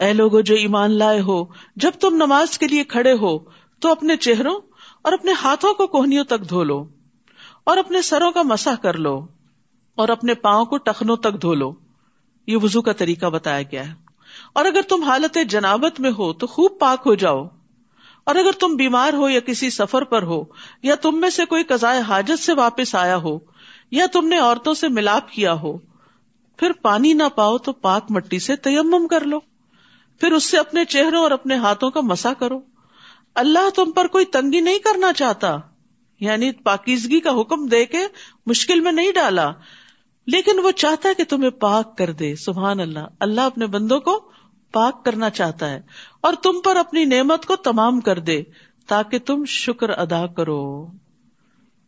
اے لوگو جو ایمان لائے ہو، جب تم نماز کے لیے کھڑے ہو، تو اپنے چہروں اور اپنے ہاتھوں کو کوہنیوں تک دھو لو، اور اپنے سروں کا مسح کر لو، اور اپنے پاؤں کو ٹخنوں تک دھو لو۔ یہ وزو کا طریقہ بتایا گیا ہے۔ اور اگر تم حالت جنابت میں ہو، تو خوب پاک ہو جاؤ۔ اور اگر تم بیمار ہو یا کسی سفر پر ہو، یا تم میں سے کوئی قزائے حاجت سے واپس آیا ہو، یا تم نے عورتوں سے ملاپ کیا ہو، پھر پانی نہ پاؤ تو پاک مٹی سے تیمم کر لو۔ پھر اس سے اپنے چہروں اور اپنے ہاتھوں کا مسا کرو۔ اللہ تم پر کوئی تنگی نہیں کرنا چاہتا۔ یعنی پاکیزگی کا حکم دے کے مشکل میں نہیں ڈالا۔ لیکن وہ چاہتا ہے کہ تمہیں پاک کر دے۔ سبحان اللہ۔ اللہ اپنے بندوں کو پاک کرنا چاہتا ہے اور تم پر اپنی نعمت کو تمام کر دے تاکہ تم شکر ادا کرو۔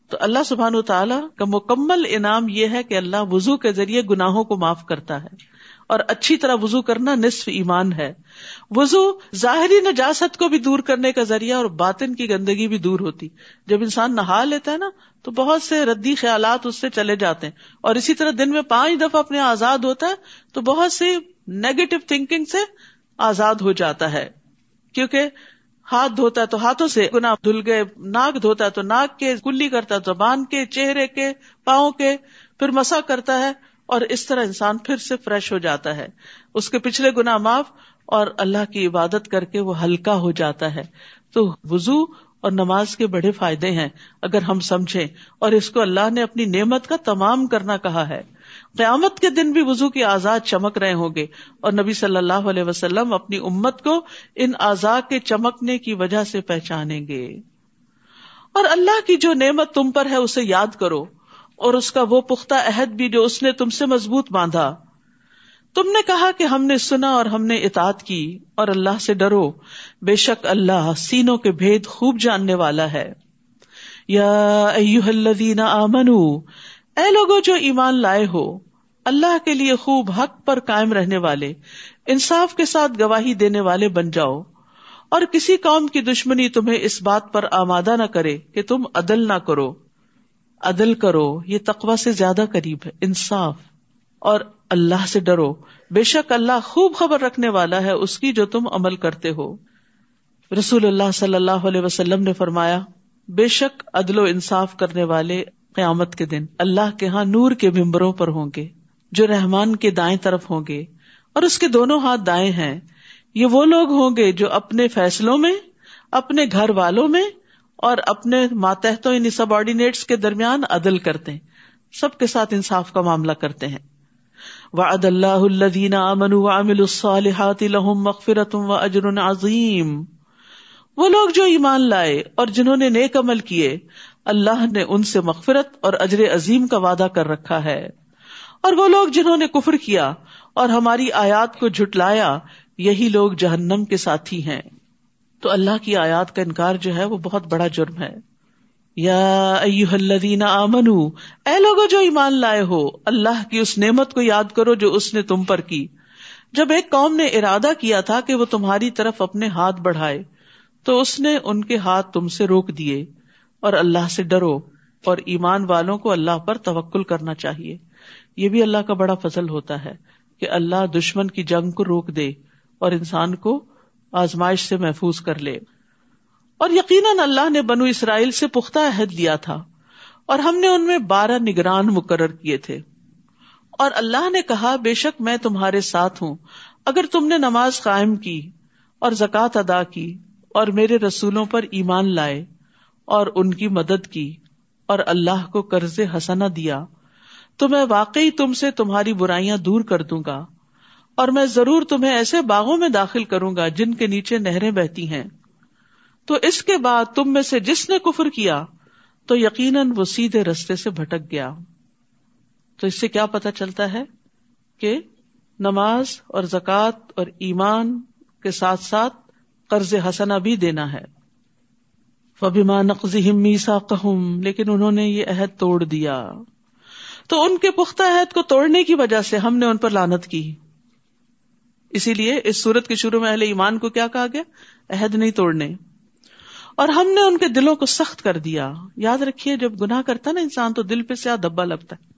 تو اللہ سبحان و تعالیٰ کا مکمل انعام یہ ہے کہ اللہ وزو کے ذریعے گناہوں کو معاف کرتا ہے۔ اور اچھی طرح وزو کرنا نصف ایمان ہے۔ وزو ظاہری نجاست کو بھی دور کرنے کا ذریعہ اور باطن کی گندگی بھی دور ہوتی۔ جب انسان نہا لیتا ہے نا، تو بہت سے ردی خیالات اس سے چلے جاتے ہیں۔ اور اسی طرح دن میں پانچ دفعہ اپنے آزاد ہوتا ہے، تو بہت سی نیگیٹو تھنکنگ سے آزاد ہو جاتا ہے۔ کیونکہ ہاتھ دھوتا ہے تو ہاتھوں سے گنا دھل گئے، ناک دھوتا ہے تو ناک کے کلی کرتا ہے زبان کے، چہرے کے، پاؤں کے، پھر مسا کرتا ہے۔ اور اس طرح انسان پھر سے فریش ہو جاتا ہے۔ اس کے پچھلے گنا معاف اور اللہ کی عبادت کر کے وہ ہلکا ہو جاتا ہے۔ تو وزو اور نماز کے بڑے فائدے ہیں اگر ہم سمجھیں۔ اور اس کو اللہ نے اپنی نعمت کا تمام کرنا کہا ہے۔ قیامت کے دن بھی وزو کی آزاد چمک رہے ہوں گے اور نبی صلی اللہ علیہ وسلم اپنی امت کو ان آزاد کے چمکنے کی وجہ سے پہچانیں گے۔ اور اللہ کی جو نعمت تم پر ہے اسے یاد کرو۔ اور اس کا وہ پختہ عہد بھی جو اس نے تم سے مضبوط باندھا۔ تم نے کہا کہ ہم نے سنا اور ہم نے اطاعت کی اور اللہ سے ڈرو۔ بے شک اللہ سینوں کے بھید خوب جاننے والا ہے۔ یا الذین آمنو، اے لوگو جو ایمان لائے ہو، اللہ کے لیے خوب حق پر قائم رہنے والے، انصاف کے ساتھ گواہی دینے والے بن جاؤ۔ اور کسی قوم کی دشمنی تمہیں اس بات پر آمادہ نہ کرے کہ تم عدل نہ کرو۔ عدل کرو، یہ تقوا سے زیادہ قریب ہے، انصاف۔ اور اللہ سے ڈرو۔ بے شک اللہ خوب خبر رکھنے والا ہے اس کی جو تم عمل کرتے ہو۔ رسول اللہ صلی اللہ علیہ وسلم نے فرمایا، بے شک عدل و انصاف کرنے والے قیامت کے دن اللہ کے ہاں نور کے ممبروں پر ہوں گے، جو رحمان کے دائیں طرف ہوں گے۔ اور اس کے دونوں ہاتھ دائیں ہیں۔ یہ وہ لوگ ہوں گے جو اپنے فیصلوں میں، اپنے گھر والوں میں اور اپنے ماتحتوں یعنی سب آرڈینیٹس کے درمیان عدل کرتے ہیں۔ سب کے ساتھ انصاف کا معاملہ کرتے ہیں۔ وعد اللہ الذین آمنوا وعملوا الصالحات لهم مغفرت و اجر عظیم۔ وہ لوگ جو ایمان لائے اور جنہوں نے نیک عمل کیے، اللہ نے ان سے مغفرت اور اجر عظیم کا وعدہ کر رکھا ہے۔ اور وہ لوگ جنہوں نے کفر کیا اور ہماری آیات کو جھٹلایا، یہی لوگ جہنم کے ساتھی ہیں۔ تو اللہ کی آیات کا انکار جو ہے وہ بہت بڑا جرم ہے۔ یا الذین آمنو، اے لوگوں جو ایمان لائے ہو، اللہ کی اس نعمت کو یاد کرو جو اس نے تم پر کی۔ جب ایک قوم نے ارادہ کیا تھا کہ وہ تمہاری طرف اپنے ہاتھ بڑھائے، تو اس نے ان کے ہاتھ تم سے روک دیے۔ اور اللہ سے ڈرو، اور ایمان والوں کو اللہ پر توکل کرنا چاہیے۔ یہ بھی اللہ کا بڑا فضل ہوتا ہے کہ اللہ دشمن کی جنگ کو روک دے اور انسان کو آزمائش سے محفوظ کر لے۔ اور یقیناً اللہ نے بنو اسرائیل سے پختہ عہد لیا تھا اور ہم نے ان میں بارہ نگران مقرر کیے تھے۔ اور اللہ نے کہا، بے شک میں تمہارے ساتھ ہوں۔ اگر تم نے نماز قائم کی اور زکوٰۃ ادا کی اور میرے رسولوں پر ایمان لائے اور ان کی مدد کی اور اللہ کو قرض حسنا دیا، تو میں واقعی تم سے تمہاری برائیاں دور کر دوں گا۔ اور میں ضرور تمہیں ایسے باغوں میں داخل کروں گا جن کے نیچے نہریں بہتی ہیں۔ تو اس کے بعد تم میں سے جس نے کفر کیا، تو یقیناً وہ سیدھے رستے سے بھٹک گیا۔ تو اس سے کیا پتا چلتا ہے کہ نماز اور زکوٰۃ اور ایمان کے ساتھ ساتھ قرض حسنا بھی دینا ہے۔ فبیما نقض میسا کہم لیکن انہوں نے یہ عہد توڑ دیا۔ تو ان کے پختہ عہد کو توڑنے کی وجہ سے ہم نے ان پر لانت کی۔ اسی لیے اس سورت کے شروع میں اہل ایمان کو کیا کہا گیا؟ عہد نہیں توڑنے۔ اور ہم نے ان کے دلوں کو سخت کر دیا۔ یاد رکھیے، جب گناہ کرتا نا انسان تو دل پہ سے دبا لگتا ہے۔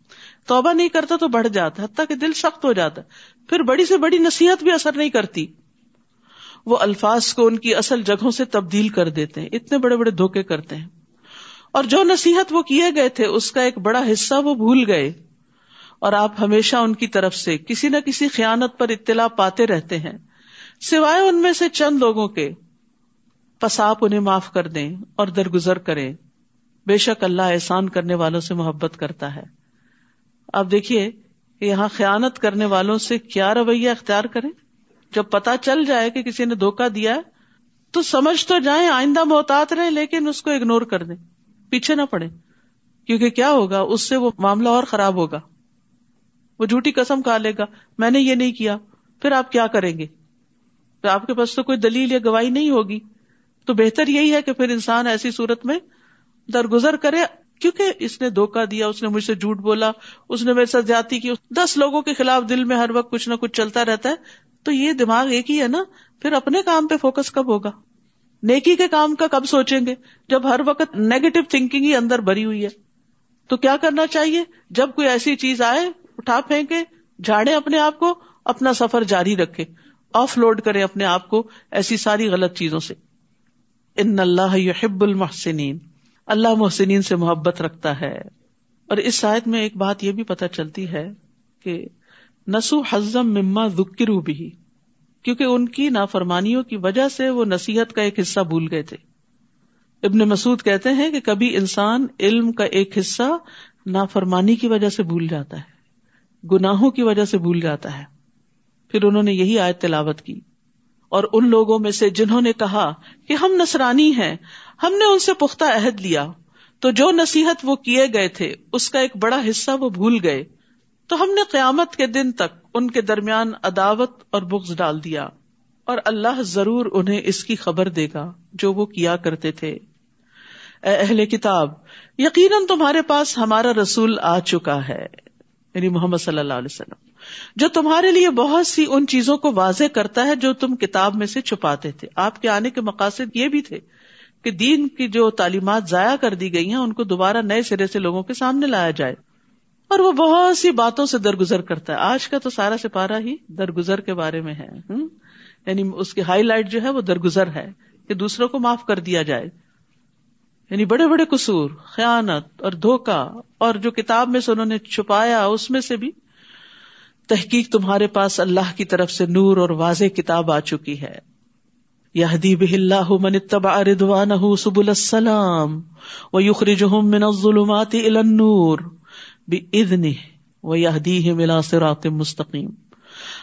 توبہ نہیں کرتا تو بڑھ جاتا حتیٰ کہ دل سخت ہو جاتا ہے۔ پھر بڑی سے بڑی نصیحت بھی اثر نہیں کرتی۔ وہ الفاظ کو ان کی اصل جگہوں سے تبدیل کر دیتے ہیں، اتنے بڑے بڑے دھوکے کرتے ہیں۔ اور جو نصیحت وہ کیے گئے تھے، اس کا ایک بڑا حصہ وہ بھول گئے۔ اور آپ ہمیشہ ان کی طرف سے کسی نہ کسی خیانت پر اطلاع پاتے رہتے ہیں۔ سوائے ان میں سے چند لوگوں کے۔ پس آپ انہیں معاف کر دیں اور درگزر کریں۔ بے شک اللہ احسان کرنے والوں سے محبت کرتا ہے۔ آپ دیکھیے، یہاں خیانت کرنے والوں سے کیا رویہ اختیار کریں؟ جب پتا چل جائے کہ کسی نے دھوکا دیا تو سمجھ تو جائیں، آئندہ محتاط رہے لیکن اس کو اگنور کر دیں۔ پیچھے نہ پڑے کیونکہ کیا ہوگا؟ اس سے وہ معاملہ اور خراب ہوگا۔ وہ جھوٹی قسم کھا لے گا۔ میں نے یہ نہیں کیا۔ پھر آپ کیا کریں گے؟ آپ کے پاس تو کوئی دلیل یا گواہی نہیں ہوگی۔ تو بہتر یہی ہے کہ پھر انسان ایسی صورت میں درگزر کرے۔ کیونکہ اس نے دھوکا دیا، اس نے مجھ سے جھوٹ بولا، اس نے میرے ساتھ جاتی کی۔ دس لوگوں کے خلاف دل میں ہر وقت کچھ نہ کچھ چلتا رہتا ہے۔ تو یہ دماغ ایک ہی ہے نا۔ پھر اپنے کام پہ فوکس کب ہوگا؟ نیکی کے کام کا کب سوچیں گے؟ جب ہر وقت نیگیٹو تھنکنگ ہی اندر بری ہوئی ہے۔ تو کیا کرنا چاہیے؟ جب کوئی ایسی چیز آئے اٹھا پھینکے، جھاڑے اپنے آپ کو، اپنا سفر جاری رکھے۔ آف لوڈ کرے اپنے آپ کو ایسی ساری غلط چیزوں سے۔ ان اللہ یحب المحسنین۔ اللہ محسنین سے محبت رکھتا ہے۔ اور اس شاید میں ایک بات یہ بھی پتہ چلتی ہے کہ نسو حزم مما ذکرو بھی، کیونکہ ان کی نافرمانیوں کی وجہ سے وہ نصیحت کا ایک حصہ بھول گئے تھے۔ ابن مسعود کہتے ہیں کہ کبھی انسان علم کا ایک حصہ نافرمانی کی وجہ سے بھول جاتا ہے۔ گناہوں کی وجہ سے بھول جاتا ہے۔ پھر انہوں نے یہی آیت تلاوت کی۔ اور ان لوگوں میں سے جنہوں نے کہا کہ ہم نسرانی ہیں، ہم نے ان سے پختہ عہد لیا۔ تو جو نصیحت وہ کیے گئے تھے، اس کا ایک بڑا حصہ وہ بھول گئے۔ تو ہم نے قیامت کے دن تک ان کے درمیان عداوت اور بغض ڈال دیا۔ اور اللہ ضرور انہیں اس کی خبر دے گا جو وہ کیا کرتے تھے۔ اے اہل کتاب، یقیناً تمہارے پاس ہمارا رسول آ چکا ہے۔ یعنی محمد صلی اللہ علیہ وسلم، جو تمہارے لیے بہت سی ان چیزوں کو واضح کرتا ہے جو تم کتاب میں سے چھپاتے تھے۔ آپ کے آنے کے مقاصد یہ بھی تھے کہ دین کی جو تعلیمات ضائع کر دی گئی ہیں، ان کو دوبارہ نئے سرے سے لوگوں کے سامنے لایا جائے۔ اور وہ بہت سی باتوں سے درگزر کرتا ہے۔ آج کا تو سارا سپارہ ہی درگزر کے بارے میں ہے یعنی اس کی ہائی لائٹ جو ہے وہ درگزر ہے کہ دوسروں کو معاف کر دیا جائے۔ یعنی بڑے بڑے قصور، خیانت اور دھوکا اور جو کتاب میں سے انہوں نے چھپایا، اس میں سے بھی تحقیق تمہارے پاس اللہ کی طرف سے نور اور واضح کتاب آ چکی ہے۔ یہدی بہ اللہ من اتبع رضوانہ سبل السلام ویخرجہم من الظلمات الى النور بإذنہ ویہدیہم الى صراط مستقیم۔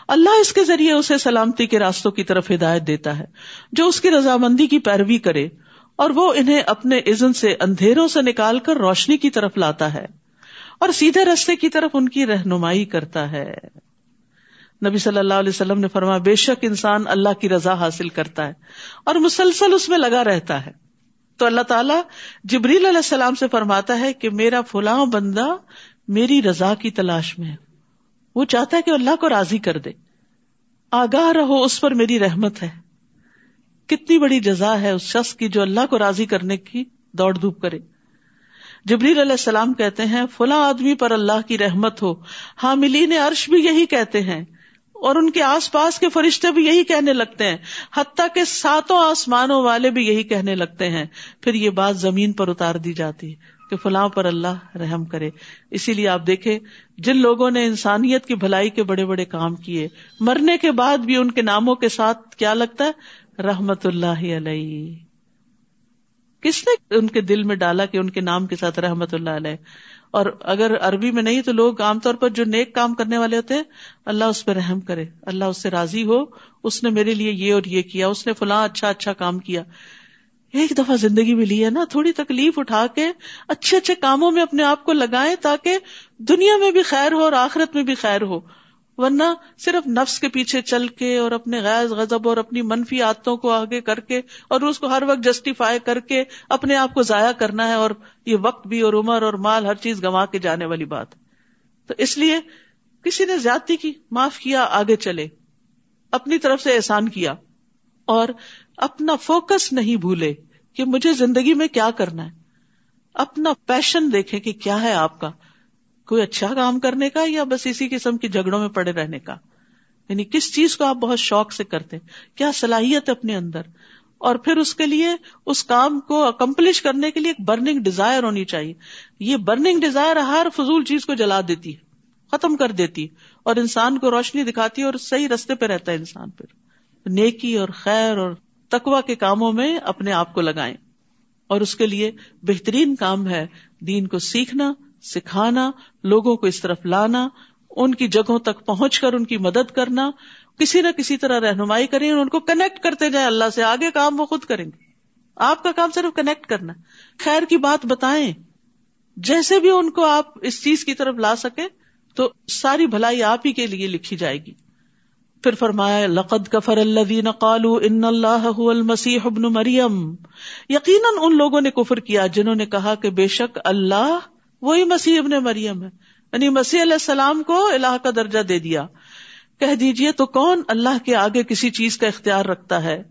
اللہ اس کے ذریعے اسے سلامتی کے راستوں کی طرف ہدایت دیتا ہے، جو اس کی رضامندی کی پیروی کرے۔ اور وہ انہیں اپنے عزن سے اندھیروں سے نکال کر روشنی کی طرف لاتا ہے اور سیدھے رستے کی طرف ان کی رہنمائی کرتا ہے۔ نبی صلی اللہ علیہ وسلم نے فرمایا، بے شک انسان اللہ کی رضا حاصل کرتا ہے اور مسلسل اس میں لگا رہتا ہے۔ تو اللہ تعالیٰ جبریل علیہ السلام سے فرماتا ہے کہ میرا فلاں بندہ میری رضا کی تلاش میں ہے۔ وہ چاہتا ہے کہ اللہ کو راضی کر دے۔ آگاہ رہو، اس پر میری رحمت ہے۔ کتنی بڑی جزا ہے اس شخص کی جو اللہ کو راضی کرنے کی دوڑ دھوپ کرے۔ جبریل علیہ السلام کہتے ہیں، فلاں آدمی پر اللہ کی رحمت ہو۔ حاملین عرش بھی یہی کہتے ہیں اور ان کے آس پاس کے فرشتے بھی یہی کہنے لگتے ہیں۔ حتیٰ کہ ساتوں آسمانوں والے بھی یہی کہنے لگتے ہیں۔ پھر یہ بات زمین پر اتار دی جاتی ہے کہ فلاں پر اللہ رحم کرے۔ اسی لیے آپ دیکھیں، جن لوگوں نے انسانیت کی بھلائی کے بڑے بڑے کام کیے، مرنے کے بعد بھی ان کے ناموں کے ساتھ کیا لگتا ہے؟ رحمت اللہ علیہ۔ کس نے ان کے دل میں ڈالا کہ ان کے نام کے ساتھ رحمت اللہ علیہ؟ اور اگر عربی میں نہیں تو لوگ عام طور پر جو نیک کام کرنے والے ہوتے ہیں، اللہ اس پہ رحم کرے۔ اللہ اس سے راضی ہو، اس نے میرے لیے یہ اور یہ کیا، اس نے فلاں اچھا اچھا کام کیا۔ ایک دفعہ زندگی میں لی ہے نا، تھوڑی تکلیف اٹھا کے اچھے اچھے کاموں میں اپنے آپ کو لگائیں تاکہ دنیا میں بھی خیر ہو اور آخرت میں بھی خیر ہو۔ ورنہ صرف نفس کے پیچھے چل کے اور اپنے غیر غضب اور اپنی منفی عادتوں کو آگے کر کے اور اس کو ہر وقت جسٹیفائی کر کے اپنے آپ کو ضائع کرنا ہے اور یہ وقت بھی اور عمر اور مال ہر چیز گنوا کے جانے والی بات۔ تو اس لیے کسی نے زیادتی کی، معاف کیا، آگے چلے، اپنی طرف سے احسان کیا اور اپنا فوکس نہیں بھولے کہ مجھے زندگی میں کیا کرنا ہے۔ اپنا پیشن دیکھے کہ کیا ہے آپ کا۔ کوئی اچھا کام کرنے کا یا بس اسی قسم کی جھگڑوں میں پڑے رہنے کا؟ یعنی کس چیز کو آپ بہت شوق سے کرتے کیا صلاحیت ہے اپنے اندر؟ اور پھر اس کے لیے اس کام کو اکمپلش کرنے کے لیے ایک برننگ ڈیزائر ہونی چاہیے۔ یہ برننگ ڈیزائر ہر فضول چیز کو جلا دیتی ہے، ختم کر دیتی اور انسان کو روشنی دکھاتی ہے اور صحیح رستے پہ رہتا ہے انسان پھر۔ نیکی اور خیر اور تکوا کے کاموں میں اپنے آپ کو لگائیں۔ اور اس کے لیے بہترین کام ہے دین کو سیکھنا سکھانا، لوگوں کو اس طرف لانا، ان کی جگہوں تک پہنچ کر ان کی مدد کرنا، کسی نہ کسی طرح رہنمائی کریں ان کو کنیکٹ کرتے جائیں۔ اللہ سے آگے کام وہ خود کریں گے۔ آپ کا کام صرف کنیکٹ کرنا۔ خیر کی بات بتائیں۔ جیسے بھی ان کو آپ اس چیز کی طرف لا سکیں، تو ساری بھلائی آپ ہی کے لیے لکھی جائے گی۔ پھر فرمایا، لقد کفر اللہ قالوا ان اللہ المسیح ابن مریم یقیناً ان لوگوں نے کفر کیا جنہوں نے کہا کہ بے شک اللہ وہی مسیح ابن مریم ہے۔ یعنی مسیح علیہ السلام کو اللہ کا درجہ دے دیا۔ کہہ دیجیے تو کون اللہ کے آگے کسی چیز کا اختیار رکھتا ہے؟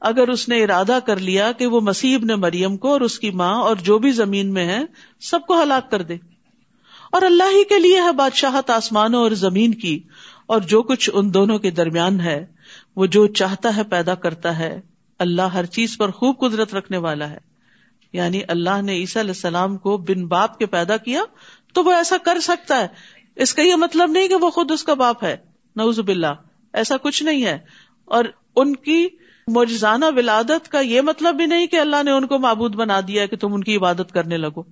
اگر اس نے ارادہ کر لیا کہ وہ مسیح ابن مریم کو اور اس کی ماں اور جو بھی زمین میں ہے سب کو ہلاک کر دے۔ اور اللہ ہی کے لیے ہے بادشاہت آسمانوں اور زمین کی۔ اور جو کچھ ان دونوں کے درمیان ہے، وہ جو چاہتا ہے پیدا کرتا ہے۔ اللہ ہر چیز پر خوب قدرت رکھنے والا ہے۔ یعنی اللہ نے عیسیٰ علیہ السلام کو بن باپ کے پیدا کیا تو وہ ایسا کر سکتا ہے۔ اس کا یہ مطلب نہیں کہ وہ خود اس کا باپ ہے۔ نوز باللہ، ایسا کچھ نہیں ہے۔ اور ان کی مجزانہ ولادت کا یہ مطلب بھی نہیں کہ اللہ نے ان کو معبود بنا دیا کہ تم ان کی عبادت کرنے لگو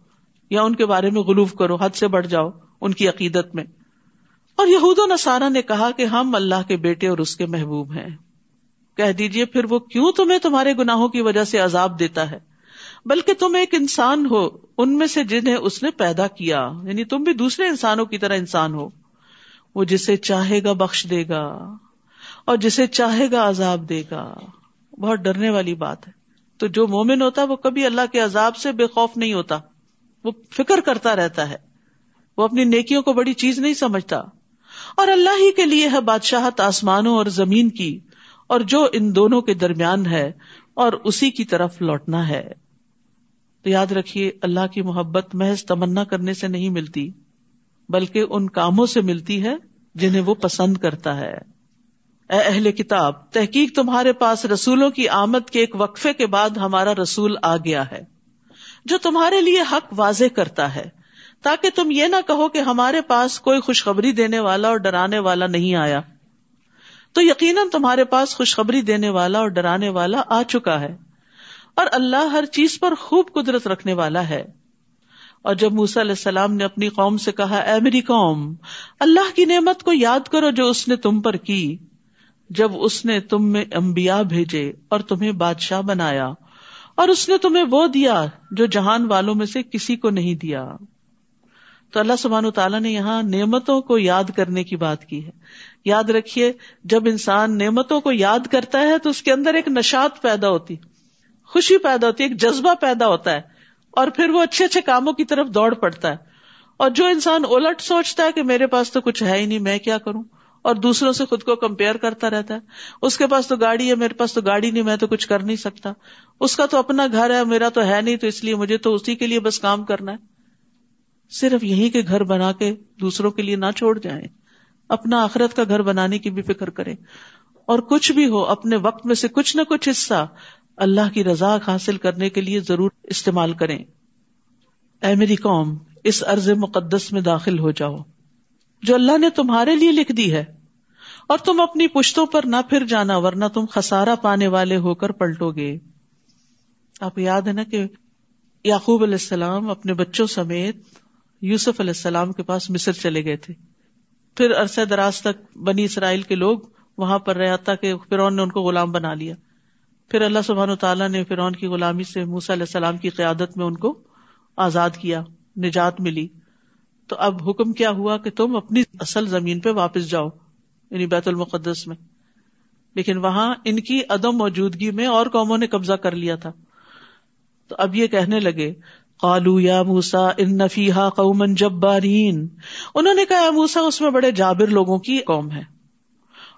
یا ان کے بارے میں غلوف کرو، حد سے بڑھ جاؤ ان کی عقیدت میں۔ اور یہود و نصارہ نے کہا کہ ہم اللہ کے بیٹے اور اس کے محبوب ہیں۔ کہہ دیجیے پھر وہ کیوں تمہیں تمہارے گناہوں کی وجہ سے عذاب دیتا ہے؟ بلکہ تم ایک انسان ہو، ان میں سے جنہیں اس نے پیدا کیا۔ یعنی تم بھی دوسرے انسانوں کی طرح انسان ہو۔ وہ جسے چاہے گا بخش دے گا، اور جسے چاہے گا عذاب دے گا۔ بہت ڈرنے والی بات ہے۔ تو جو مومن ہوتا ہے، وہ کبھی اللہ کے عذاب سے بے خوف نہیں ہوتا۔ وہ فکر کرتا رہتا ہے۔ وہ اپنی نیکیوں کو بڑی چیز نہیں سمجھتا۔ اور اللہ ہی کے لیے ہے بادشاہت آسمانوں اور زمین کی۔ اور جو ان دونوں کے درمیان ہے، اور اسی کی طرف لوٹنا ہے۔ تو یاد رکھیے، اللہ کی محبت محض تمنا کرنے سے نہیں ملتی، بلکہ ان کاموں سے ملتی ہے جنہیں وہ پسند کرتا ہے۔ اے اہل کتاب، تحقیق تمہارے پاس رسولوں کی آمد کے ایک وقفے کے بعد ہمارا رسول آ گیا ہے، جو تمہارے لیے حق واضح کرتا ہے۔ تاکہ تم یہ نہ کہو کہ ہمارے پاس کوئی خوشخبری دینے والا اور ڈرانے والا نہیں آیا۔ تو یقیناً تمہارے پاس خوشخبری دینے والا اور ڈرانے والا آ چکا ہے۔ اور اللہ ہر چیز پر خوب قدرت رکھنے والا ہے۔ اور جب موسا علیہ السلام نے اپنی قوم سے کہا، اے میری قوم، اللہ کی نعمت کو یاد کرو جو اس نے تم پر کی۔ جب اس نے تم میں امبیا بھیجے اور تمہیں بادشاہ بنایا اور اس نے تمہیں وہ دیا جو جہان والوں میں سے کسی کو نہیں دیا۔ تو اللہ سبحان تعالیٰ نے یہاں نعمتوں کو یاد کرنے کی بات کی ہے۔ یاد رکھیے، جب انسان نعمتوں کو یاد کرتا ہے تو اس کے اندر ایک نشات پیدا ہوتی۔ خوشی پیدا ہوتی ہے، ایک جذبہ پیدا ہوتا ہے، اور پھر وہ اچھے اچھے کاموں کی طرف دوڑ پڑتا ہے۔ اور جو انسان الٹ سوچتا ہے کہ میرے پاس تو کچھ ہے ہی نہیں، میں کیا کروں؟ اور دوسروں سے خود کو کمپیئر کرتا رہتا ہے۔ اس کے پاس تو گاڑی ہے، میرے پاس تو گاڑی نہیں، میں تو کچھ کر نہیں سکتا۔ اس کا تو اپنا گھر ہے، میرا تو ہے نہیں، تو اس لیے مجھے تو اسی کے لیے بس کام کرنا ہے۔ صرف یہی کے گھر بنا کے دوسروں کے لیے نہ چھوڑ جائیں۔ اپنا آخرت کا گھر بنانے کی بھی فکر کریں۔ اور کچھ بھی ہو، اپنے وقت میں سے کچھ نہ کچھ حصہ اللہ کی رضا حاصل کرنے کے لیے ضرور استعمال کریں۔ اے میری قوم، اس عرض مقدس میں داخل ہو جاؤ۔ جو اللہ نے تمہارے لیے لکھ دی ہے۔ اور تم اپنی پشتوں پر نہ پھر جانا، ورنہ تم خسارا پانے والے ہو کر پلٹو گے۔ آپ یاد ہے نا کہ یعقوب علیہ السلام اپنے بچوں سمیت یوسف علیہ السلام کے پاس مصر چلے گئے تھے۔ پھر عرصہ دراز تک بنی اسرائیل کے لوگ وہاں پر رہا تھا کہ فرعون نے ان کو غلام بنا لیا۔ پھر اللہ سبحان تعالیٰ نے فرعون کی غلامی سے موسا علیہ السلام کی قیادت میں ان کو آزاد کیا، نجات ملی۔ تو اب حکم کیا ہوا کہ تم اپنی اصل زمین پہ واپس جاؤ یعنی بیت المقدس میں۔ لیکن وہاں ان کی عدم موجودگی میں اور قوموں نے قبضہ کر لیا تھا۔ تو اب یہ کہنے لگے قالو یا موسا ان نفیحا قومن جبارین۔ انہوں نے کہا موسا اس میں بڑے جابر لوگوں کی قوم ہے۔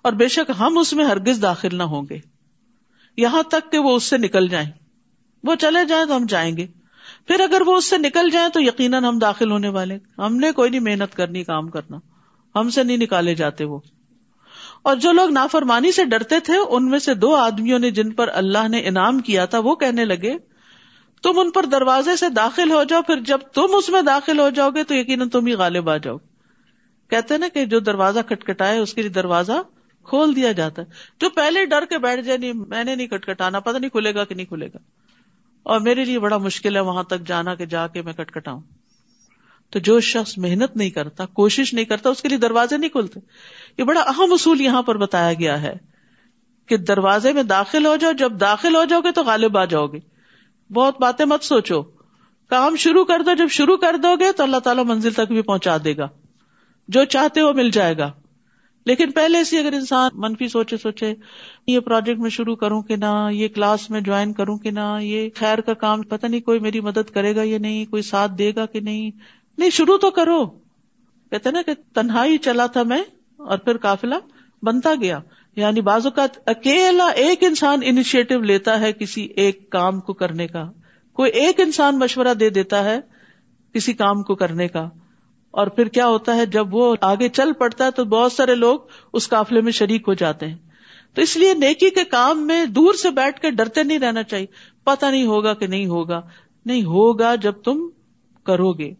اور بے شک ہم اس میں ہرگز داخل نہ ہوں گے۔ یہاں تک کہ وہ اس سے نکل جائیں۔ وہ چلے جائیں تو ہم جائیں گے۔ پھر اگر وہ اس سے نکل جائیں تو یقیناً ہم داخل ہونے والے۔ ہم نے کوئی نہیں محنت کرنی، کام کرنا۔ ہم سے نہیں نکالے جاتے وہ۔ اور جو لوگ نافرمانی سے ڈرتے تھے، ان میں سے دو آدمیوں نے جن پر اللہ نے انعام کیا تھا، وہ کہنے لگے، تم ان پر دروازے سے داخل ہو جاؤ، پھر جب تم اس میں داخل ہو جاؤ گے تو یقیناً تم ہی غالب آ جاؤ۔ کہتے نا کہ جو دروازہ کٹکھٹائے اس کے لیے دروازہ کھول دیا جاتا ہے۔ جو پہلے ڈر کے بیٹھ جائے، نہیں، میں نے نہیں کٹکھٹانا پتا نہیں کھلے گا کہ نہیں کھلے گا۔ اور میرے لیے بڑا مشکل ہے وہاں تک جانا کہ جا کے میں کٹکھٹاؤں۔ تو جو شخص محنت نہیں کرتا، کوشش نہیں کرتا، اس کے لیے دروازے نہیں کھلتے۔ یہ بڑا اہم اصول یہاں پر بتایا گیا ہے کہ دروازے میں داخل ہو جاؤ، جب داخل ہو جاؤ گے تو غالب آ جاؤ گے۔ بہت باتیں مت سوچو۔ کام شروع کر دو، جب شروع کر دو گے تو اللہ تعالیٰ منزل تک بھی پہنچا دے گا۔ جو چاہتے ہو مل جائے گا۔ لیکن پہلے سے اگر انسان منفی سوچے سوچے یہ پروجیکٹ میں شروع کروں کہ نہ، یہ کلاس میں جوائن کروں کہ نہ، یہ خیر کا کام پتہ نہیں کوئی میری مدد کرے گا یا نہیں، کوئی ساتھ دے گا کہ نہیں۔ نہیں، شروع تو کرو۔ کہتے نا کہ تنہائی چلا تھا میں اور پھر کافلا بنتا گیا۔ یعنی بعض اوقات اکیلا ایک انسان انیشیٹو لیتا ہے کسی ایک کام کو کرنے کا۔ کوئی ایک انسان مشورہ دے دیتا ہے کسی کام کو کرنے کا۔ اور پھر کیا ہوتا ہے جب وہ آگے چل پڑتا ہے تو بہت سارے لوگ اس قافلے میں شریک ہو جاتے ہیں۔ تو اس لیے نیکی کے کام میں دور سے بیٹھ کے ڈرتے نہیں رہنا چاہیے۔ پتا نہیں ہوگا کہ نہیں ہوگا۔ نہیں ہوگا جب تم کرو گے۔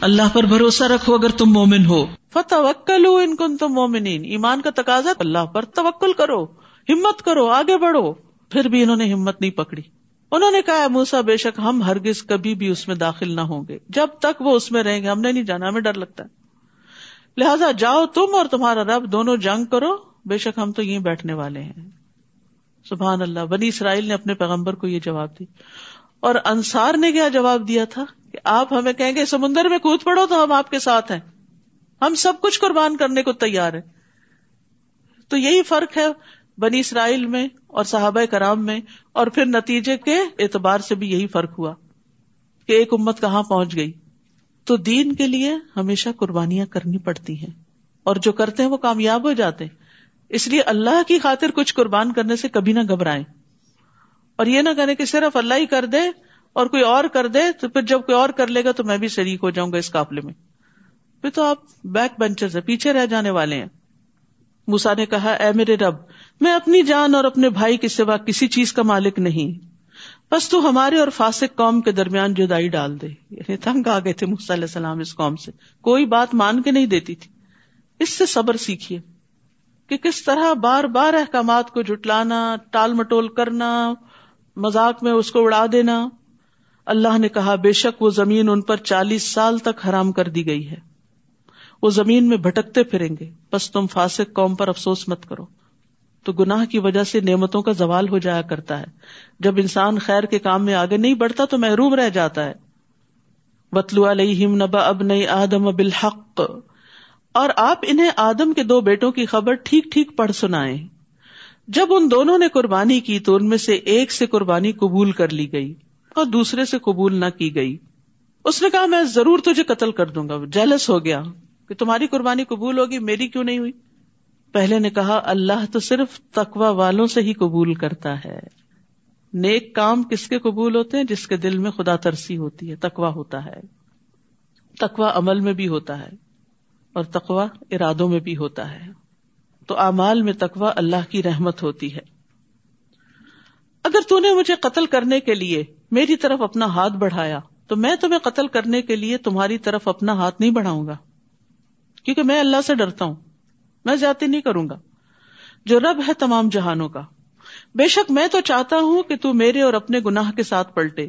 اللہ پر بھروسہ رکھو اگر تم مومن ہو۔ فتوکل ہو ان کو تم مومن ایمان کا تقاضا اللہ پر۔ توکل کرو۔ ہمت کرو۔ آگے بڑھو۔ پھر بھی انہوں نے ہمت نہیں پکڑی۔ انہوں نے کہا موسا بے شک ہم ہرگز کبھی بھی اس میں داخل نہ ہوں گے۔ جب تک وہ اس میں رہیں گے، ہم نے نہیں جانا، ہمیں ڈر لگتا ہے۔ لہذا جاؤ تم اور تمہارا رب دونوں جنگ کرو، بے شک ہم تو یہیں بیٹھنے والے ہیں۔ سبحان اللہ، بنی اسرائیل نے اپنے پیغمبر کو یہ جواب دی۔ اور انصار نے کیا جواب دیا تھا؟ کہ آپ ہمیں کہیں گے، سمندر میں کود پڑو تو ہم آپ کے ساتھ ہیں۔ ہم سب کچھ قربان کرنے کو تیار ہیں۔ تو یہی فرق ہے بنی اسرائیل میں اور صحابہ کرام میں اور پھر نتیجے کے اعتبار سے بھی یہی فرق ہوا کہ ایک امت کہاں پہنچ گئی۔ تو دین کے لیے ہمیشہ قربانیاں کرنی پڑتی ہیں اور جو کرتے ہیں وہ کامیاب ہو جاتے ہیں۔ اس لیے اللہ کی خاطر کچھ قربان کرنے سے کبھی نہ گھبرائیں۔ اور یہ نہ کریں کہ صرف اللہ ہی کر دے اور کوئی اور کر دے تو پھر جب کوئی اور کر لے گا تو میں بھی شریک ہو جاؤں گا اس قابلے میں۔ پھر تو آپ بیک بینچر سے پیچھے رہ جانے والے ہیں۔ موسا نے کہا، اے میرے رب میں اپنی جان اور اپنے بھائی کے سوا کسی چیز کا مالک نہیں۔ بس تو ہمارے اور فاسق قوم کے درمیان جدائی ڈال دے۔ یعنی تنگ آ گئے تھے علیہ السلام اس قوم سے۔ کوئی بات مان کے نہیں دیتی تھی۔ اس سے صبر سیکھیے کہ کس طرح بار بار احکامات کو جٹلانا ٹال مٹول کرنا مزاق میں اس کو اڑا دینا۔ اللہ نے کہا، بے شک وہ زمین ان پر چالیس سال تک حرام کر دی گئی ہے۔ وہ زمین میں بھٹکتے پھریں گے۔ بس تم فاسق قوم پر افسوس مت کرو۔ تو گناہ کی وجہ سے نعمتوں کا زوال ہو جایا کرتا ہے۔ جب انسان خیر کے کام میں آگے نہیں بڑھتا تو محروم رہ جاتا ہے۔ بتلو علیہم نبا اب نئی آدم بالحق۔ اور آپ انہیں آدم کے دو بیٹوں کی خبر ٹھیک ٹھیک پڑھ سنائے جب ان دونوں نے قربانی کی تو ان میں سے ایک سے قربانی قبول کر لی گئی اور دوسرے سے قبول نہ کی گئی۔ اس نے کہا، میں ضرور تجھے قتل کر دوں گا۔ جیلس ہو گیا کہ تمہاری قربانی قبول ہوگی، میری کیوں نہیں ہوئی؟ پہلے نے کہا، اللہ تو صرف تقوا والوں سے ہی قبول کرتا ہے۔ نیک کام کس کے قبول ہوتے ہیں؟ جس کے دل میں خدا ترسی ہوتی ہے تقوا ہوتا ہے۔ تقوا عمل میں بھی ہوتا ہے اور تقوا ارادوں میں بھی ہوتا ہے۔ تو امال میں تقوا اللہ کی رحمت ہوتی ہے۔ اگر تو نے مجھے قتل کرنے کے لیے میری طرف اپنا ہاتھ بڑھایا، تو میں تمہیں قتل کرنے کے لیے تمہاری طرف اپنا ہاتھ نہیں بڑھاؤں گا۔ کیونکہ میں اللہ سے ڈرتا ہوں۔ میں زیادتی نہیں کروں گا۔ جو رب ہے تمام جہانوں کا۔ بے شک میں تو چاہتا ہوں کہ تو میرے اور اپنے گناہ کے ساتھ پلٹے۔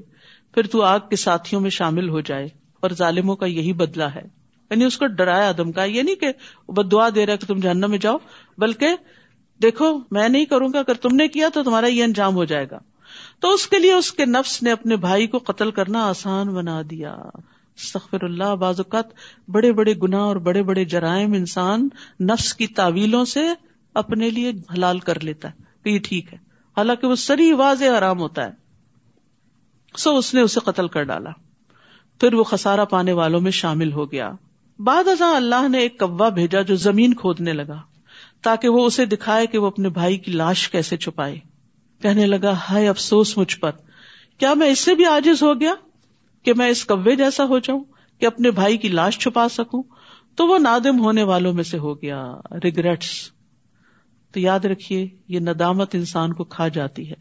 پھر تو آگ کے ساتھیوں میں شامل ہو جائے۔ اور ظالموں کا یہی بدلا ہے۔ یعنی اس کو ڈرایا آدم یہ نہیں کہ بد دعا دے رہا کہ تم جہنم میں جاؤ، بلکہ دیکھو، میں نہیں کروں گا۔ اگر تم نے کیا تو تمہارا یہ انجام ہو جائے گا۔ تو اس کے لیے اس کے نفس نے اپنے بھائی کو قتل کرنا آسان بنا دیا۔ سخر اللہ، بعض اوقات بڑے بڑے گنا اور بڑے بڑے جرائم انسان نفس کی تعویلوں سے اپنے لیے حلال کر لیتا ہے کہ یہ ٹھیک ہے۔ حالانکہ وہ سری واضح آرام ہوتا ہے۔ سو اس نے اسے قتل کر ڈالا۔ پھر وہ خسارا پانے والوں میں شامل ہو گیا۔ بعد ازاں اللہ نے ایک کوا بھیجا جو زمین کھودنے لگا، تاکہ وہ اسے دکھائے کہ وہ اپنے بھائی کی لاش کیسے چھپائے۔ کہنے لگا، ہائے افسوس مجھ پر، کیا میں اس سے بھی آجز ہو گیا؟ کہ میں اس کوے جیسا ہو جاؤں کہ اپنے بھائی کی لاش چھپا سکوں، تو وہ نادم ہونے والوں میں سے ہو گیا۔ ریگریٹس تو یاد رکھیے، یہ ندامت انسان کو کھا جاتی ہے۔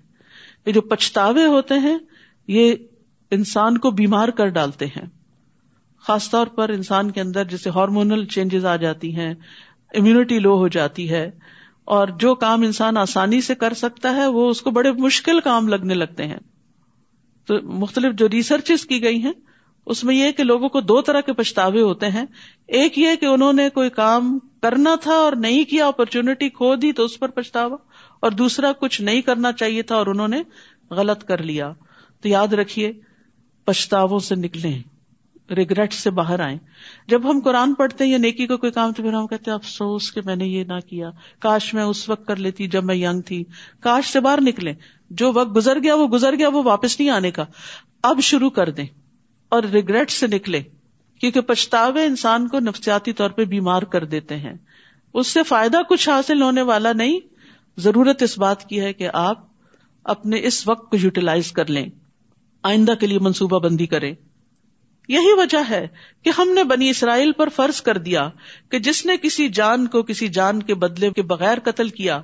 یہ جو پچھتاوے ہوتے ہیں، یہ انسان کو بیمار کر ڈالتے ہیں۔ خاص طور پر انسان کے اندر جیسے ہارمونل چینجز آ جاتی ہیں امیونٹی لو ہو جاتی ہے، اور جو کام انسان آسانی سے کر سکتا ہے، وہ اس کو بڑے مشکل کام لگنے لگتے ہیں۔ تو مختلف جو ریسرچ کی گئی ہیں، اس میں یہ کہ لوگوں کو دو طرح کے پچھتاوے ہوتے ہیں۔ ایک یہ کہ انہوں نے کوئی کام کرنا تھا اور نہیں کیا اپرچونٹی کھو دی تو اس پر پچھتاوا، اور دوسرا کچھ نہیں کرنا چاہیے تھا اور انہوں نے غلط کر لیا۔ تو یاد رکھیے، پچھتاووں سے نکلیں ریگریٹ سے باہر آئیں۔ جب ہم قرآن پڑھتے ہیں یا نیکی کو کوئی کام، تو پھر ہم کہتے ہیں، افسوس کہ میں نے یہ نہ کیا۔ کاش میں اس وقت کر لیتی جب میں ینگ تھی۔ کاش سے باہر نکلے جو وقت گزر گیا وہ گزر گیا، وہ واپس نہیں آنے کا۔ اب شروع کر دیں اور ریگریٹ سے نکلے کیونکہ پچھتاوے انسان کو نفسیاتی طور پہ بیمار کر دیتے ہیں۔ اس سے فائدہ کچھ حاصل ہونے والا نہیں۔ ضرورت اس بات کی ہے کہ آپ اپنے اس وقت کو یوٹیلائز کر لیں۔ آئندہ کے لیے منصوبہ بندی کریں۔ یہی وجہ ہے کہ ہم نے بنی اسرائیل پر فرض کر دیا کہ جس نے کسی جان کو کسی جان کے بدلے کے بغیر قتل کیا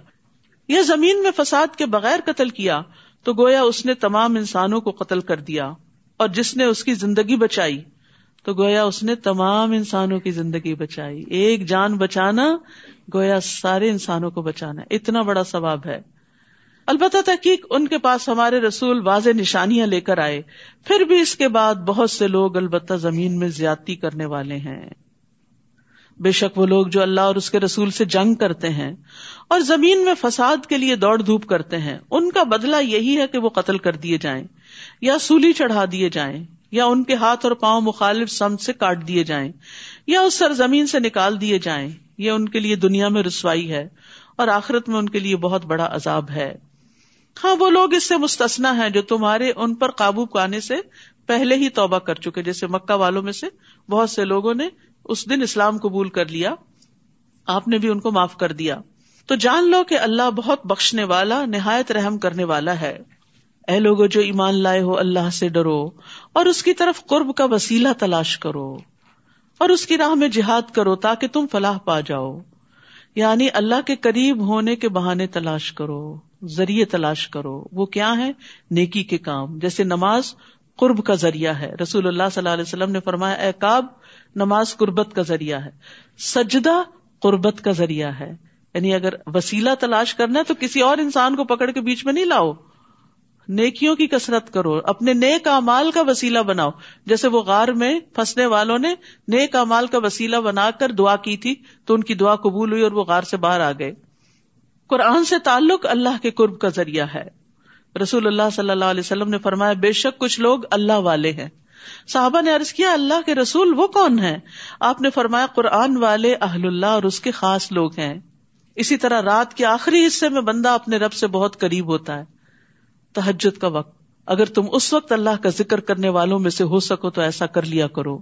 یا زمین میں فساد کے بغیر قتل کیا تو گویا اس نے تمام انسانوں کو قتل کر دیا اور جس نے اس کی زندگی بچائی تو گویا اس نے تمام انسانوں کی زندگی بچائی ایک جان بچانا گویا سارے انسانوں کو بچانا اتنا بڑا ثواب ہے البتہ تحقیق ان کے پاس ہمارے رسول واضح نشانیاں لے کر آئے پھر بھی اس کے بعد بہت سے لوگ البتہ زمین میں زیادتی کرنے والے ہیں بے شک وہ لوگ جو اللہ اور اس کے رسول سے جنگ کرتے ہیں اور زمین میں فساد کے لیے دوڑ دھوپ کرتے ہیں، ان کا بدلہ یہی ہے کہ وہ قتل کر دیے جائیں، یا سولی چڑھا دیے جائیں، یا ان کے ہاتھ اور پاؤں مخالف سمت سے کاٹ دیے جائیں، یا اس سرزمین سے نکال دیے جائیں۔ یہ ان کے لیے دنیا میں رسوائی ہے اور آخرت میں ان کے لیے بہت بڑا عذاب ہے۔ ہاں وہ لوگ اس سے مستثنا ہیں جو تمہارے ان پر قابو پانے سے پہلے ہی توبہ کر چکے، جیسے مکہ والوں میں سے بہت سے لوگوں نے اس دن اسلام قبول کر لیا، آپ نے بھی ان کو معاف کر دیا۔ تو جان لو کہ اللہ بہت بخشنے والا، نہایت رحم کرنے والا ہے۔ اے لوگوں جو ایمان لائے ہو، اللہ سے ڈرو۔ اور اس کی طرف قرب کا وسیلہ تلاش کرو۔ اور اس کی راہ میں جہاد کرو تاکہ تم فلاح پا جاؤ۔ یعنی اللہ کے قریب ہونے کے بہانے تلاش کرو، ذریعے تلاش کرو۔ وہ کیا ہے؟ نیکی کے کام۔ جیسے نماز قرب کا ذریعہ ہے۔ رسول اللہ صلی اللہ علیہ وسلم نے فرمایا، اے کاب نماز قربت کا ذریعہ ہے، سجدہ قربت کا ذریعہ ہے۔ یعنی اگر وسیلہ تلاش کرنا ہے تو کسی اور انسان کو پکڑ کے بیچ میں نہیں لاؤ۔ نیکیوں کی کسرت کرو، اپنے نیک امال کا وسیلہ بناؤ۔ جیسے وہ غار میں پھنسنے والوں نے نیک امال کا وسیلہ بنا کر دعا کی تھی، تو ان کی دعا قبول ہوئی اور وہ غار سے باہر آ گئے۔ قرآن سے تعلق اللہ کے قرب کا ذریعہ ہے۔ رسول اللہ صلی اللہ علیہ وسلم نے فرمایا، بے شک کچھ لوگ اللہ والے ہیں۔ صحابہ نے عرض کیا، اللہ کے رسول وہ کون ہے آپ نے فرمایا، قرآن والے اہل اللہ اور اس کے خاص لوگ ہیں۔ اسی طرح رات کے آخری حصے میں بندہ اپنے رب سے بہت قریب ہوتا ہے۔ تحجد کا وقت۔ اگر تم اس وقت اللہ کا ذکر کرنے والوں میں سے ہو سکو تو ایسا کر لیا کرو۔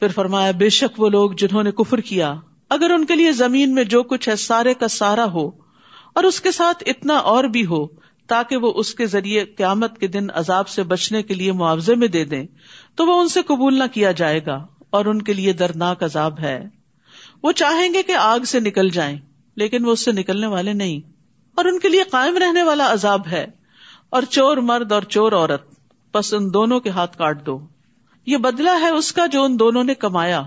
پھر فرمایا، بے شک وہ لوگ جنہوں نے کفر کیا۔ اگر ان کے لیے زمین میں جو کچھ ہے، سارے کا سارا ہو اور اس کے ساتھ اتنا اور بھی ہو تاکہ وہ اس کے ذریعے قیامت کے دن عذاب سے بچنے کے لیے معاوضے میں دے دیں، تو وہ ان سے قبول نہ کیا جائے گا اور ان کے لیے دردناک عذاب ہے۔ وہ چاہیں گے کہ آگ سے نکل جائیں، لیکن وہ اس سے نکلنے والے نہیں۔ اور ان کے لیے قائم رہنے والا عذاب ہے۔ اور چور مرد اور چور عورت بس ان دونوں کے ہاتھ کاٹ دو۔ یہ بدلا ہے اس کا جو ان دونوں نے کمایا۔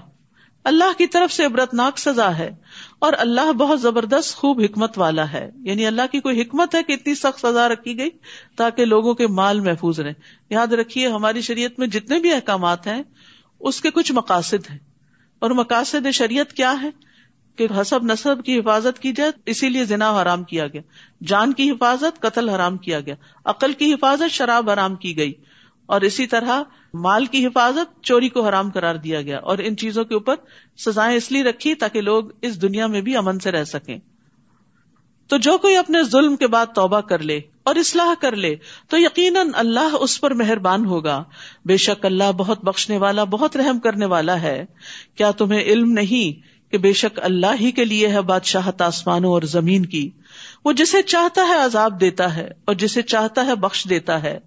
اللہ کی طرف سے عبرتناک سزا ہے اور اللہ بہت زبردست خوب حکمت والا ہے یعنی اللہ کی کوئی حکمت ہے کہ اتنی سخت سزا رکھی گئی تاکہ لوگوں کے مال محفوظ رہے یاد رکھیے، ہماری شریعت میں جتنے بھی احکامات ہیں، اس کے کچھ مقاصد ہیں۔ اور مقاصد شریعت کیا ہے؟ کہ حسب نصب کی حفاظت کی جائے، اسی لیے زنا حرام کیا گیا۔ جان کی حفاظت، قتل حرام کیا گیا۔ عقل کی حفاظت، شراب حرام کی گئی۔ اور اسی طرح مال کی حفاظت چوری کو حرام کرار دیا گیا اور ان چیزوں کے اوپر سزائیں اس لیے رکھی تاکہ لوگ اس دنیا میں بھی امن سے رہ سکیں۔ تو جو کوئی اپنے ظلم کے بعد توبہ کر لے اور اصلاح کر لے، تو یقیناً اللہ اس پر مہربان ہوگا۔ بے شک اللہ بہت بخشنے والا، بہت رحم کرنے والا ہے۔ کیا تمہیں علم نہیں کہ بے شک اللہ ہی کے لیے ہے بادشاہ آسمانوں اور زمین کی؟ وہ جسے چاہتا ہے عذاب دیتا ہے اور جسے چاہتا ہے بخش دیتا ہے۔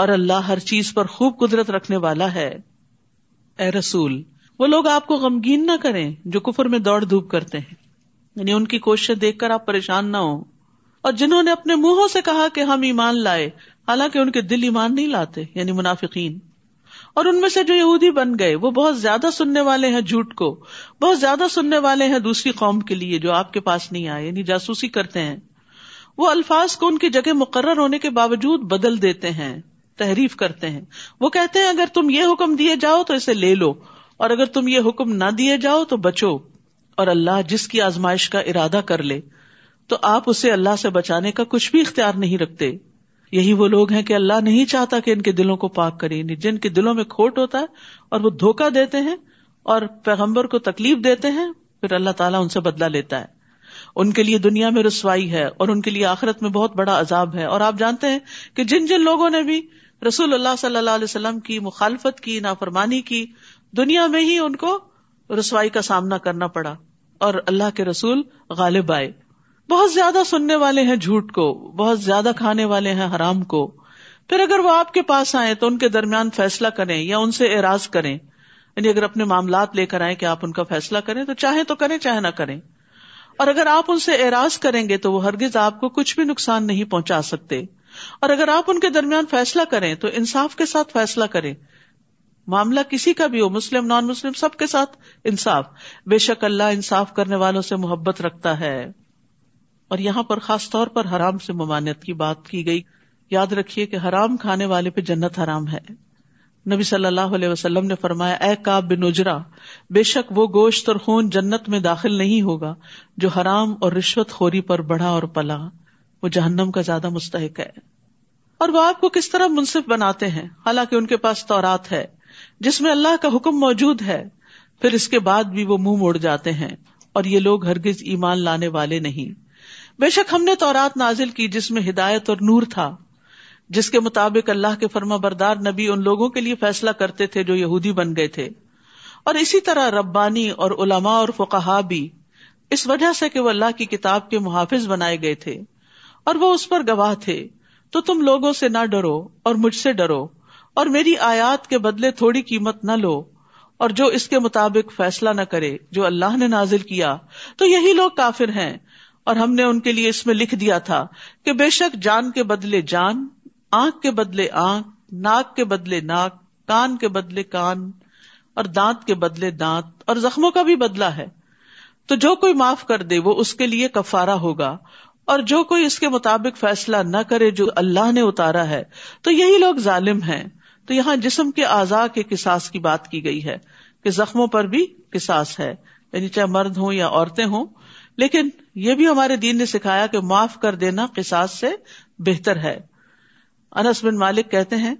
اور اللہ ہر چیز پر خوب قدرت رکھنے والا ہے۔ اے رسول، وہ لوگ آپ کو غمگین نہ کریں جو کفر میں دوڑ دھوپ کرتے ہیں۔ یعنی ان کی کوششیں دیکھ کر آپ پریشان نہ ہو اور جنہوں نے اپنے منہوں سے کہا کہ ہم ایمان لائے، حالانکہ ان کے دل ایمان نہیں لاتے یعنی منافقین۔ اور ان میں سے جو یہودی بن گئے، وہ بہت زیادہ سننے والے ہیں جھوٹ کو۔ بہت زیادہ سننے والے ہیں دوسری قوم کے لیے جو آپ کے پاس نہیں آئے یعنی جاسوسی کرتے ہیں۔ وہ الفاظ کو ان کی جگہ مقرر ہونے کے باوجود بدل دیتے ہیں۔ تحریف کرتے ہیں۔ وہ کہتے ہیں، اگر تم یہ حکم دیے جاؤ تو اسے لے لو، اور اگر تم یہ حکم نہ دیے جاؤ تو بچو، اور اللہ جس کی آزمائش کا ارادہ کر لے، تو آپ اسے اللہ سے بچانے کا کچھ بھی اختیار نہیں رکھتے۔ یہی وہ لوگ ہیں کہ اللہ نہیں چاہتا کہ ان کے دلوں کو پاک کرے یعنی جن کے دلوں میں کھوٹ ہوتا ہے اور وہ دھوکا دیتے ہیں اور پیغمبر کو تکلیف دیتے ہیں، پھر اللہ تعالیٰ ان سے بدلا لیتا ہے۔ ان کے لیے دنیا میں رسوائی ہے اور ان کے لیے آخرت میں بہت بڑا عذاب ہے۔ اور آپ جانتے ہیں کہ جن جن لوگوں نے بھی رسول اللہ صلی اللہ علیہ وسلم کی مخالفت کی، نافرمانی کی، دنیا میں ہی ان کو رسوائی کا سامنا کرنا پڑا اور اللہ کے رسول غالب آئے۔ بہت زیادہ سننے والے ہیں جھوٹ کو، بہت زیادہ کھانے والے ہیں حرام کو۔ پھر اگر وہ آپ کے پاس آئے تو ان کے درمیان فیصلہ کریں یا ان سے اعراض کریں۔ یعنی اگر اپنے معاملات لے کر آئے کہ آپ ان کا فیصلہ کریں تو چاہیں تو کریں چاہے نہ کریں۔ اور اگر آپ ان سے اعراض کریں گے تو وہ ہرگز آپ کو کچھ بھی نقصان نہیں پہنچا سکتے۔ اور اگر آپ ان کے درمیان فیصلہ کریں تو انصاف کے ساتھ فیصلہ کریں۔ معاملہ کسی کا بھی ہو، مسلم نان مسلم سب کے ساتھ انصاف۔ بے شک اللہ انصاف کرنے والوں سے محبت رکھتا ہے۔ اور یہاں پر خاص طور پر حرام سے ممانعت کی بات کی گئی۔ یاد رکھیے کہ حرام کھانے والے پہ جنت حرام ہے۔ نبی صلی اللہ علیہ وسلم نے فرمایا، اے کاب بن اجرا، بے شک وہ گوشت اور خون جنت میں داخل نہیں ہوگا جو حرام اور رشوت خوری پر بڑھا اور پلا۔ وہ جہنم کا زیادہ مستحق ہے۔ اور وہ آپ کو کس طرح منصف بناتے ہیں؟ حالانکہ ان کے پاس تورات ہے، جس میں اللہ کا حکم موجود ہے، پھر اس کے بعد بھی وہ منہ موڑ جاتے ہیں، اور یہ لوگ ہرگز ایمان لانے والے نہیں۔ بے شک ہم نے تورات نازل کی جس میں ہدایت اور نور تھا، جس کے مطابق اللہ کے فرما بردار نبی ان لوگوں کے لیے فیصلہ کرتے تھے جو یہودی بن گئے تھے۔ اور اسی طرح ربانی اور علماء اور فقہ بھی، اس وجہ سے کہ وہ اللہ کی کتاب کے محافظ بنائے گئے تھے، اور وہ اس پر گواہ تھے۔ تو تم لوگوں سے نہ ڈرو اور مجھ سے ڈرو، اور میری آیات کے بدلے تھوڑی قیمت نہ لو، اور جو اس کے مطابق فیصلہ نہ کرے، جو اللہ نے نازل کیا، تو یہی لوگ کافر ہیں۔ اور ہم نے ان کے لیے اس میں لکھ دیا تھا کہ بے شک جان کے بدلے جان، آنکھ کے بدلے آنکھ، ناک کے بدلے ناک، کان کے بدلے کان، اور دانت کے بدلے دانت، اور زخموں کا بھی بدلا ہے۔ تو جو کوئی معاف کر دے، وہ اس کے لیے کفارا ہوگا اور جو کوئی اس کے مطابق فیصلہ نہ کرے جو اللہ نے اتارا ہے، تو یہی لوگ ظالم ہیں۔ تو یہاں جسم کے اعضاء کے کساس کی بات کی گئی ہے کہ زخموں پر بھی کساس ہے۔ یعنی چاہے مرد ہوں یا عورتیں ہوں، لیکن یہ بھی ہمارے دین نے سکھایا کہ معاف کر دینا کساس سے بہتر ہے۔ انس بن مالک کہتے ہیں،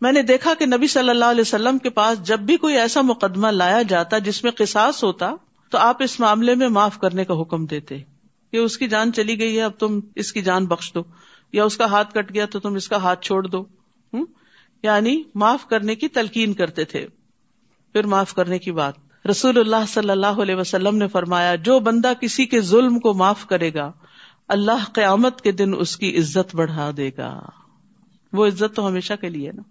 میں نے دیکھا کہ نبی صلی اللہ علیہ وسلم کے پاس جب بھی کوئی ایسا مقدمہ لایا جاتا جس میں قصاص ہوتا، تو آپ اس معاملے میں معاف کرنے کا حکم دیتے۔ کہ اس کی جان چلی گئی ہے، اب تم اس کی جان بخش دو، یا اس کا ہاتھ کٹ گیا تو تم اس کا ہاتھ چھوڑ دو۔ یعنی معاف کرنے کی تلقین کرتے تھے۔ پھر معاف کرنے کی بات۔ رسول اللہ صلی اللہ علیہ وسلم نے فرمایا، جو بندہ کسی کے ظلم کو معاف کرے گا، اللہ قیامت کے دن اس کی عزت بڑھا دے گا۔ وہ عزت تو ہمیشہ کے لیے نا۔